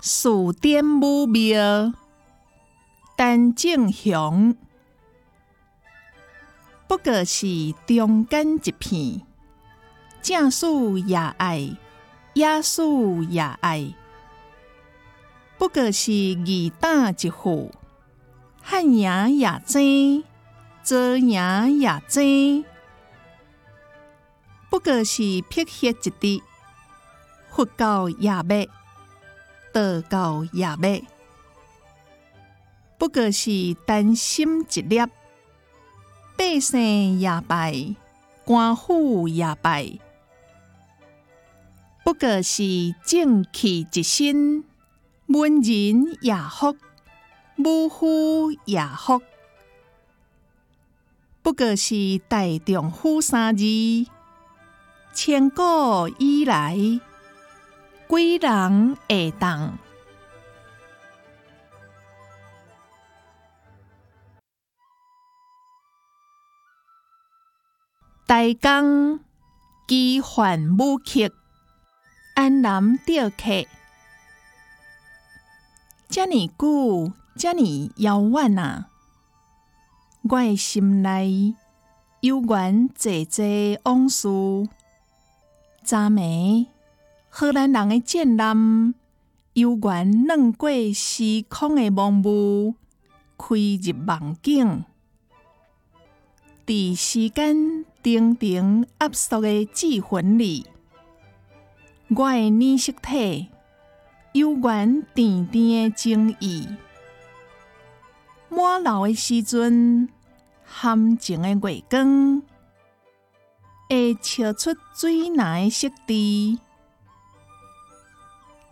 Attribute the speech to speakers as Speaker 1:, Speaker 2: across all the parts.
Speaker 1: 树点武庙，陈正雄，不过是中间一片，正树也爱，野树也爱，不过是二打一副，汉赢也争，做赢也争，不过是撇血一滴，佛教也灭。道教也灭，不过是丹心一粒；百姓也败，官府也败，不过是正气一身；文人也福，武夫也福，不过是大丈夫三字，千古以来。归人会当，大江机换武客，安南钓客，遮尼久，遮尼遥远啊！我的心内悠远济济往事，昨暝。荷兰人的剑南，悠远软过时空的梦雾，开入梦境。在时间定定压缩的记魂里，我的意识体悠远甜甜的情意。满楼的时阵，含情的月光，会笑出水蓝的色滴。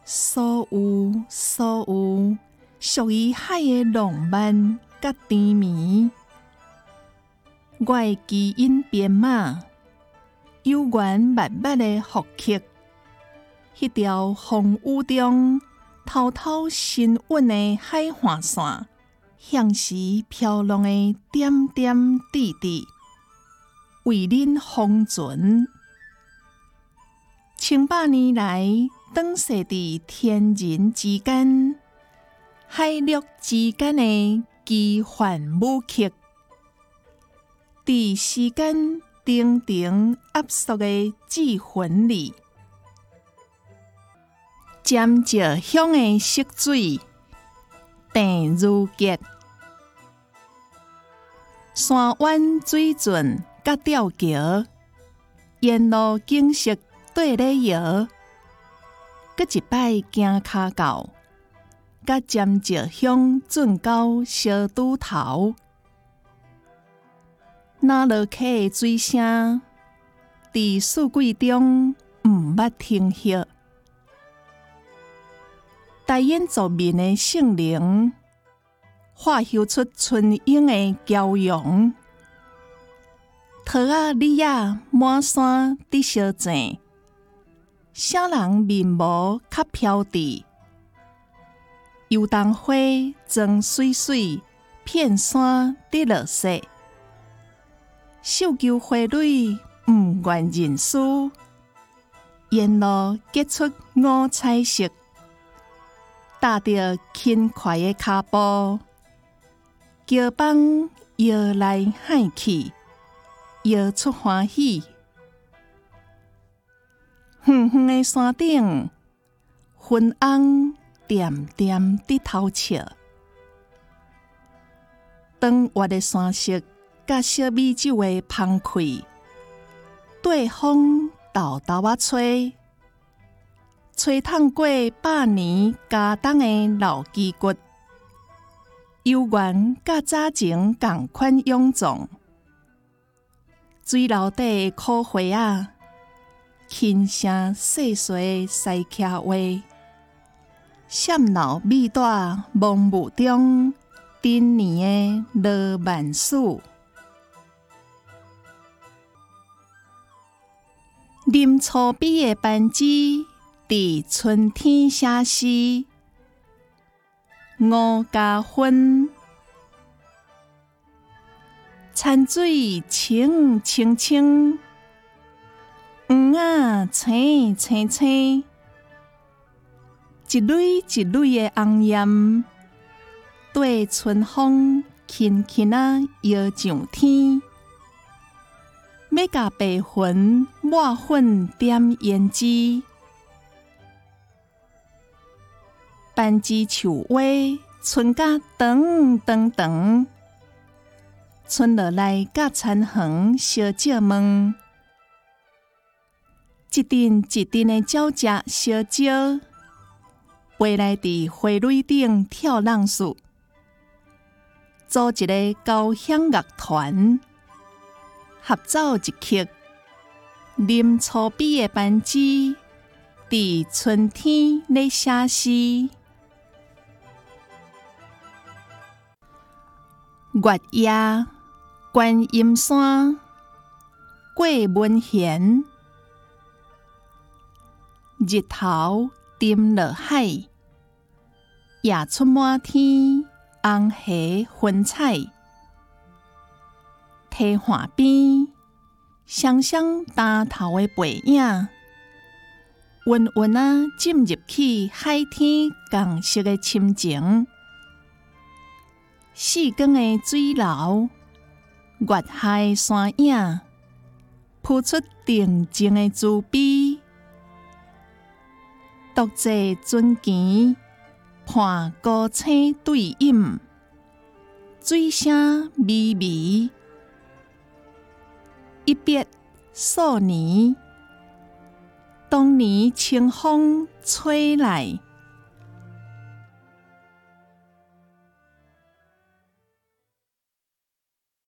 Speaker 1: 所有所有属于海的浪漫甲甜蜜，我的基因编码，悠远密密的呼吸，迄条风雨中滔滔深稳的海岸线，向时飘浪的点点滴滴，为恁封存，千百年来。当逝伫天人之间、海陆之间的奇幻武器，伫时间定定压缩的记魂里，尖着香的色水，淡如结，山湾水圳甲吊桥，沿路景色对咧摇。搁一摆行骹到，甲尖石乡圳沟小渡头，那落溪的水声，伫四季中毋捌停歇。大雁作面的圣灵，化绣出春英的娇容。桃啊李啊满山伫小静。啥人面无较飘逸？油桐花装水水，片山滴落雪。绣球花蕊毋愿认输，沿路结出五彩色，踏着轻快的脚步，桥帮摇来喊去，摇出欢喜。远远的山顶，昏暗点点的透彻。当我的山色甲小米酒的澎开，对风豆豆啊吹，吹透过百年家当的老基骨，悠远甲早前共款臃肿，水流底苦花啊！轻声细碎西徛话，闪闹米带蒙雾中，今年的乐万事。林初比的班子，伫春天写诗，五加分，山水清清清。啊，青青青，一蕊一蕊的红艳，对春风轻轻啊摇上天。要甲白云抹粉点胭脂，斑枝树尾春甲长长长，春落来甲残红小借问，一阵一阵的鸟只小鸟，飞来伫花蕊顶跳浪树，组一个交响乐团。合奏一曲，啉粗鄙的班枝，伫春天咧写诗。月夜观音山，过文贤，日头沉落海，夜出满天，红霞粉彩。溪岸边，双双担头的背影，晕晕啊，浸入去海天共色的深情。四更的水流，月海山影，铺出定静的慈悲。独坐樽前，伴孤星对饮，水声微微。一别数年，当年清风吹来，